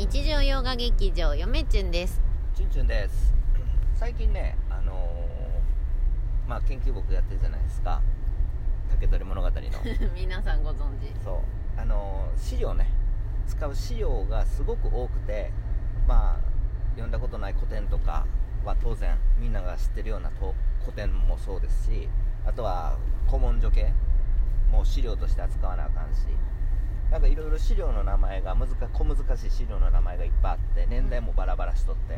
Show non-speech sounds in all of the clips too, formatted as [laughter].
日常洋画劇場よめちゅんです。チュンチュンです。最近ねあのーまあ研究僕やってるじゃないですか。竹取物語の。[laughs] 皆さんご存知。そう。あのー資料ね。使う資料がすごく多くてまあ読んだことない古典とかは当然みんなが知ってるようなと古典もそうですしあとは古文書系もう資料として扱わなあかんしなんかいろいろ資料の名前が難小難しい資料の名前がいっぱいあって年代もバラバラしとって、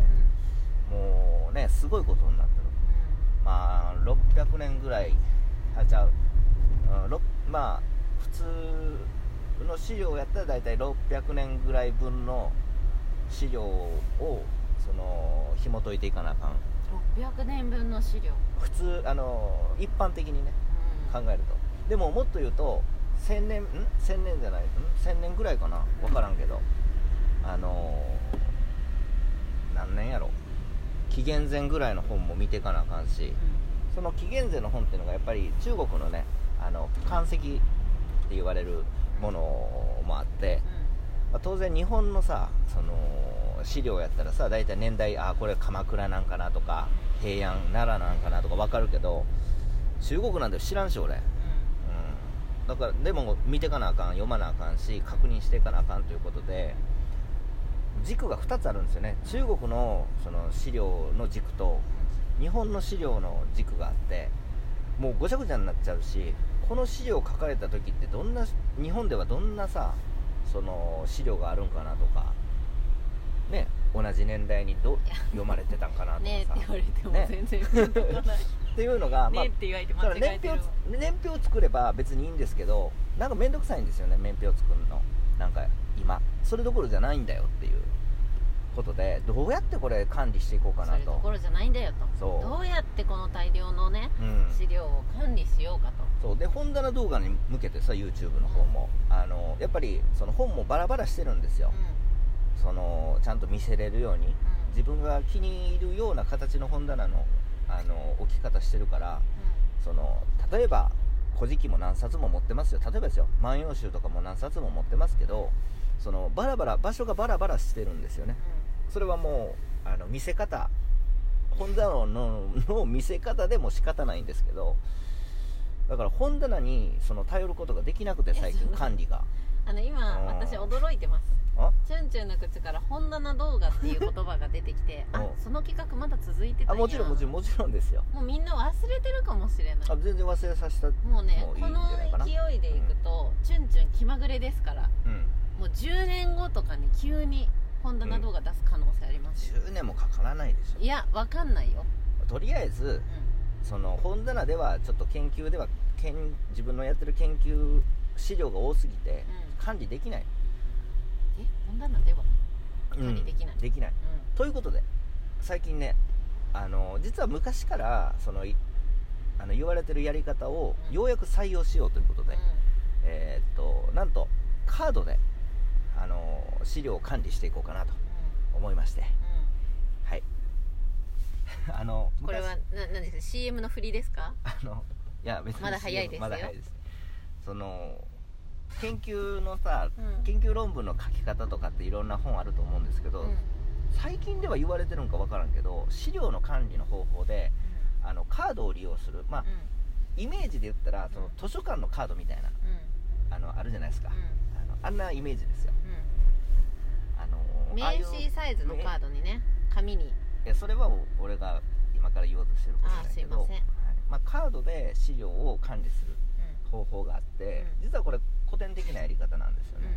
もうねすごいことになってる。まあ600年ぐらいあちゃう、うんろまあ普通の資料やったら大体600年ぐらい分の資料をその紐解いていかなあかん。600年分の資料、普通あの一般的にね考えると。でももっと言うと1000年ん？1000年じゃない？ん？1000年ぐらいかな？分からんけど。あの何年やろ？紀元前ぐらいの本も見ていかなあかんし。その紀元前の本っていうのがやっぱり中国のねあの漢石って言われるものもあって、まあ当然日本のさその資料やったらさ大体年代あこれ鎌倉なんかなとか平安奈良なんかなとか分かるけど中国なんて知らんし俺、うん、だからでも見てかなあかん読まなあかんし確認していかなあかんということで軸が2つあるんですよね。中国のその資料の軸と日本の資料の軸があってもうごちゃごちゃになっちゃうしこの資料書かれた時ってどんな日本ではどんなさその資料があるんかなとかね同じ年代にど読まれてたんかなとかさ。ねえって言われてもね。全然ピンとこない、っていうのが、ねえって言われてだから間違えてるわ。年表つ年表作れば別にいいんですけどなんか面倒くさいんですよね年表作るの。なんか今。それどころじゃないんだよっていうことでどうやってこれ管理していこうかそなとれどころじゃないんだよと。どうやってこの大量のねうん。資料を管理しようかと。そう。で本棚動画に向けてさ YouTube の方も、あのやっぱりその本もバラバラしてるんですよ、うそのちゃんと見せれるように。んうん。自分が気に入るような形の本棚のあの置き方してるからその例えば「古事記」も何冊も持ってますよ。例えばですよ「万葉集」とかも何冊も持ってますけどそのバラバラ場所がバラバラしてるんですよね。それはもうあの見せ方。本棚のの見せ方でも仕方ないんですけどだから本棚にその頼ることができなくて最近管理があの今うん私驚いてます。あ？チュンチュンの口から本棚動画っていう言葉が出てきて [laughs] あう。んその企画まだ続いてたあもちろんもちろんもちろんですよ。もうみんな忘れてるかもしれない。あ全然忘れさせたもうねもういいこのんじゃないかな。勢いでいくと、チュンチュン気まぐれですからうん。もう10年後とかに急に本棚動画出す可能性ありますよ、10年もかからないでしいやわかんないよ、ょとりあえずうその本棚ではちょっと研究では研自分のやってる研究資料が多すぎてんうん、管理できない、え本棚では？管理できない。うんできない。うん。ということで最近ねあの実は昔からそのいあの言われてるやり方をうん。ようやく採用しようということで、えーっとなんとカードであの資料を管理していこうかなと思いまして。はい。[laughs] あのうんこれは昔ななんですか？CM の振りですか？あのいや別にまだ早いですよ。まだ早いですその研究のさ、うん。研究論文の書き方とかっていろんな本あると思うんですけど、うん。最近では言われてるんか分からんけど資料の管理の方法であのカードを利用する。まあうん。イメージで言ったらそのうん。図書館のカードみたいなうん。あのあるじゃないですか、うあのあんなイメージですよ。あのうん。ああいう名刺サイズのカードにね紙に。いやそれは俺が今から言おうとしてることないけどあーすいません。はい。まあ、カードで資料を管理する。う方法があって、うん。実はこれ古典的なやり方なんですよん。ね、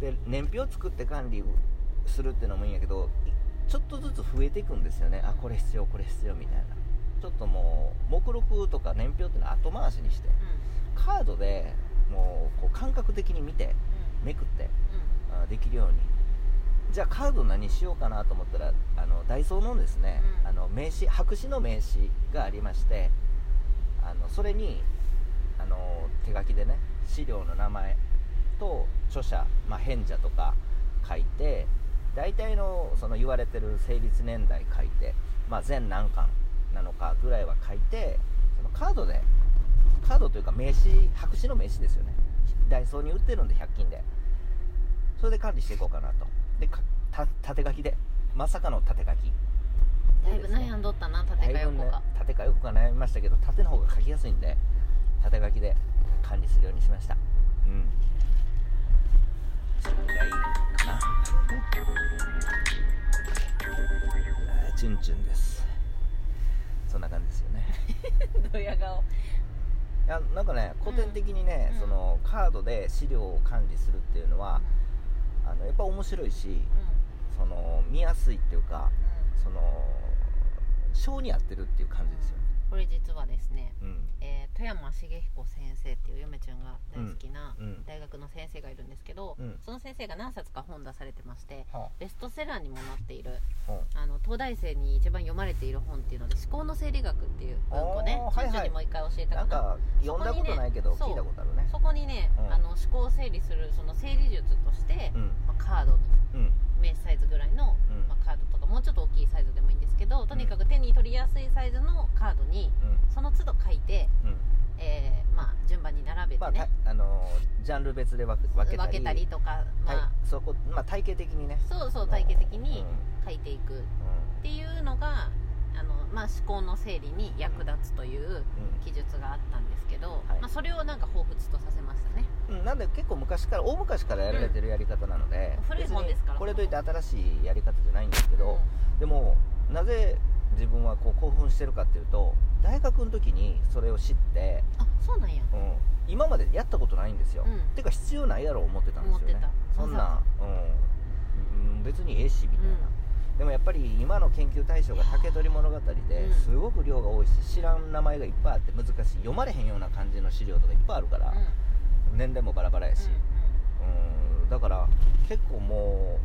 で年表を作って管理するっていうのもいいんやけどいちょっとずつ増えていくんですよね。あこれ必要これ必要みたいな。ちょっともう目録とか年表っていうのは後回しにしてうん。カードでもうこう感覚的に見てうん。めくってうん。あできるように。じゃあカード何しようかなと思ったらあのダイソーのですね、うん。あの名刺白紙の名刺がありましてあのそれにあの手書きでね資料の名前と著者、まあ、編者とか書いて大体のその言われてる成立年代書いて、まあ、全何巻なのかぐらいは書いてそのカードでカードというか名刺白紙の名刺ですよね。ダイソーに売ってるんで100均で。それで管理していこうかなと。でかた縦書きで。まさかの縦書き。だいぶ悩んどったな縦か横だいぶねか縦か横か悩みましたけど縦の方が書きやすいんで縦書きで管理するようにしました。うん。それがいいかな。チュンチュンです。そんな感じですよね。[laughs] ドヤ顔。いやなんかね古典的にね、うん。そのカードで資料を管理するっていうのは、あのやっぱ面白いしうん。うんその見やすいっていうかその性に合ってるっていう感じですよね。これ実はですね、うん茂彦先生っていう嫁ちゃんが大好きな大学の先生がいるんですけど、うん。その先生が何冊か本出されてましてはベストセラーにもなっているあはあ。の東大生に一番読まれている本っていうので「思考の整理学」っていう文庫ねあーはいはい。順々にもう一回教えたかなか読んだことないけど聞いたことあるね。そこにね、うん。あの思考を整理するその整理術として、うん。まあ、カードにうん。名刺サイズぐらいの、うん。まあ、カードとかもうちょっと大きいサイズでもいいんですけどとにかく手に取りやすいサイズのカードにその都度書いて、うんうんえーまあ、順番に並べまあてね、たあのージャンル別で分け分けたり。分けたりとか、まあ、はいそこまあ体系的にね。そうそう体系的にうん。書いていく。っうていうのがあの、まあ、思考の整理に役立つといううん。記述があったんですけど、はい。まあ、それをなんか彷彿とさせましたね。うんうんなんで結構昔から大昔からやられてるやり方なので、うん。古い本ですからこれといって新しいやり方じゃないんですけど、うん。でもなぜ自分はこう興奮してるかっていうと大学の時にそれを知って、あそうなんや。うん、今までやったことないんですよ、うん。てか必要ないやろ思ってたんですよね。そんな、うん。うん、別にええしみたいな、でもやっぱり今の研究対象が竹取物語でうん。すごく量が多いし知らん名前がいっぱいあって難しい読まれへんような感じの資料とかいっぱいあるから、うん。うん年齢もバラバラやし、うんだから結構も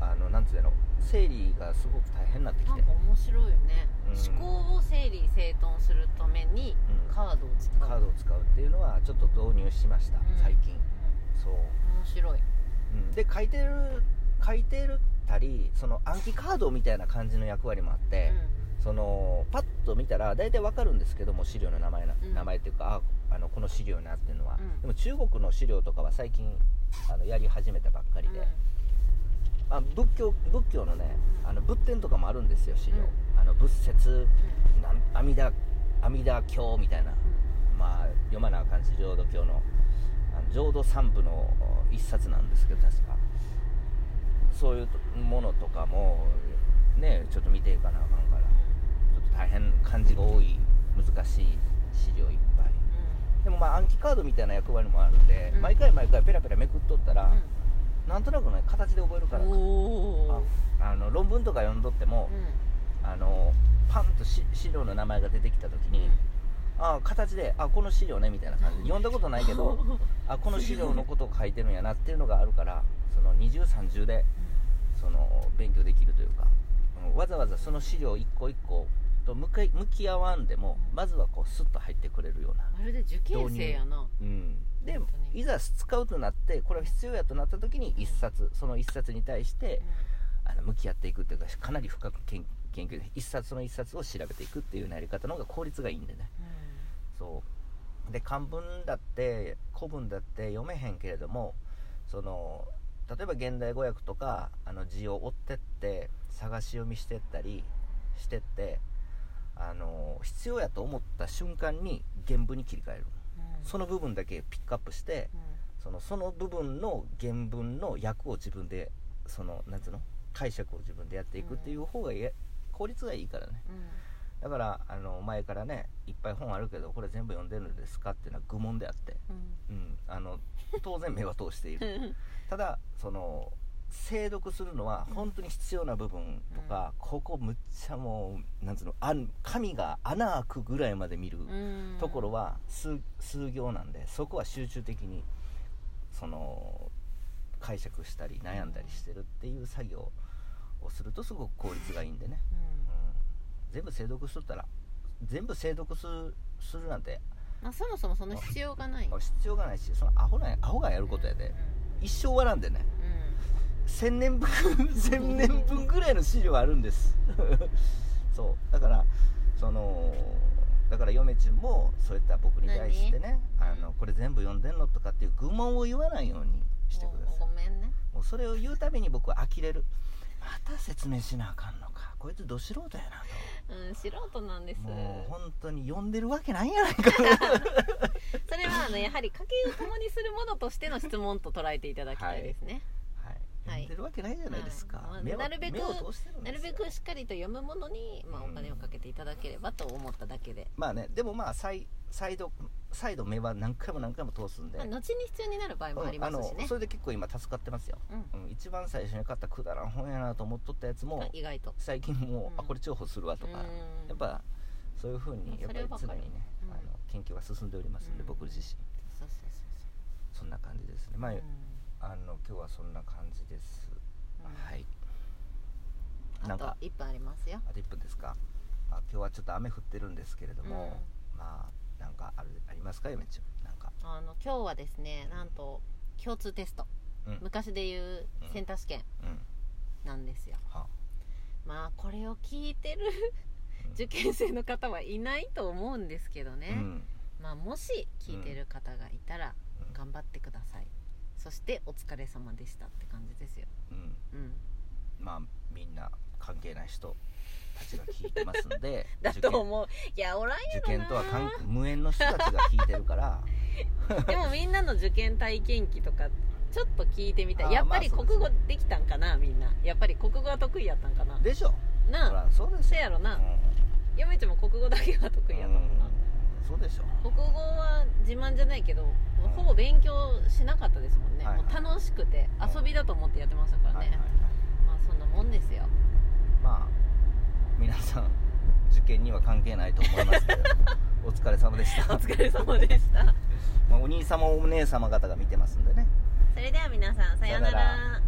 うあのなんつうの整理がすごく大変になってきて。なんか面白いよね、うん。思考を整理整頓するためにうん。カードを使う、カードを使うっていうのはちょっと導入しました、うん。最近。そう、うん面白い。うん、で書いてる書いてるたりその暗記カードみたいな感じの役割もあって、そのパッと見たら大体わかるんですけども資料の名前な、うん。名前っていうかああのこの資料になってるのは、うん。でも中国の資料とかは最近あのやり始めたばっかりうん。で、まあ、仏教仏教のねうんあの仏典とかもあるんですよ資料、うあの仏説。うん阿弥陀阿弥陀経みたいな。まあ読まなあかんし浄土教のあの浄土三部の一冊なんですけど確か。そういうものとかもねちょっと見ていかなあかんから。ちょっと大変漢字が多い難しい資料いっぱい。でもまあ暗記カードみたいな役割もあるんで、うん。毎回毎回ペラペラめくっとったら、うんなんとなくね形で覚えるから。ああの論文とか読んどっても、うん。あのパンとし資料の名前が出てきた時に、あ形であこの資料ねみたいな感じで読んだことないけど [laughs] あこの資料のことを書いてるんやなっていうのがあるからその二重三重でその勉強できるというか、うんわざわざその資料一個一個と向かい向き合わんでも、うん。まずはこうスッと入ってくれるような、まるで受験生やな。うん、でいざ使うとなってこれは必要やとなった時に一冊その一冊に対してあの向き合っていくっていうかかなり深く研研究で一冊その一冊を調べていくっていうようなやり方の方が効率がいいんでね。そう。で漢文だって古文だって読めへんけれどもその例えば現代語訳とかあの字を追ってって探し読みしてったりしてってあの必要やと思った瞬間に原文に切り替える。その部分だけピックアップしてそのその部分の原文の訳を自分でそのなんつうの？解釈を自分でやっていくっていう方が効率がいいからね。だからあの前からねいっぱい本あるけどこれ全部読んでるんですかっていうのは愚問であって、うん、あの当然目は通している。[laughs] ただその精読するのは本当に必要な部分とか、ここむっちゃもうなんつうのあん紙が穴開くぐらいまで見るところは数数行なんでそこは集中的にその解釈したり悩んだりしてるっていう作業をするとすごく効率がいいんでね、うん、全部精読しとったら全部精読するするなんてまあそもそもその必要がない。必要がないしそのアホなアホがやることやで、一生終わらんでね1000年分1000年分ぐらいの資料あるんです。そう。だからそのだから嫁ちんもそういった僕に対してねあのこれ全部読んでんのとかっていう愚問を言わないようにしてください。ごめんね。もうそれを言うたびに僕は呆れる。また説明しなあかんのか。こいつど素人やなうん素人なんです。ともう本当に呼んでるわけないやないか [laughs] それはあのやはり家計を共にするものとしての質問と捉えていただきたいですね、はい、はい。呼んでるわけないじゃないですか、はい。なるべくなるべくしっかりと読むものに、まあ、うん。お金をかけていただければと思っただけで、まあねでもまあ再再度再度目は何回も何回も通すんで、まあ、後に必要になる場合もありうんますしね。のそれで結構今助かってますよ、うん。うん、一番最初に買ったくだらん本やなと思っとったやつもあ意外と。最近もう、うん。あこれ重宝するわとか、うん。やっぱそういうふうにやっぱり常にね、うん。あの研究が進んでおりますので、うん。僕自身。そうそうそうそんな感じですね。まあ、あの今日はそんな感じです、うん。はい。うん、あとなんか。1分ありますよ。あと1分ですか、まあ、今日はちょっと雨降ってるんですけれども、まあなんかあるありますか？ゆめちゃん。なんか。あの今日はですねなんと共通テスト。うん。昔で言うセンター試験うん。なんですよ。はまあこれを聞いてるうん。受験生の方はいないと思うんですけどね、うん。まあもし聞いてる方がいたらうん。頑張ってくださいそしてお疲れ様でしたって感じですよ。うん。うん。まあみんな関係ない人たちが聞いてますんで [laughs] だと思う。いやおらんやろな。受験とは関無縁の人たちが聞いてるから。[laughs] でもみんなの受験体験記とかちょっと聞いてみたい。やっぱり国語できたんかなみんな。やっぱり国語は得意やったんかな。でしょ。ほなあ。らそうですやろな。うん。嫁ちゃんも国語だけは得意やったもんな。うんそうでしょ。国語は自慢じゃないけどほぼ勉強しなかったですもんね、はいはいもう楽しくて遊びだと思ってやってましたからね、はいはいはい。まあそんなもんですよ。まあ皆さん受験には関係ないと思いますけど [laughs] お疲れ様でした。お疲れ様でした。[laughs] まあお兄様お姉様方が見てますんでね。それでは皆さんさようなら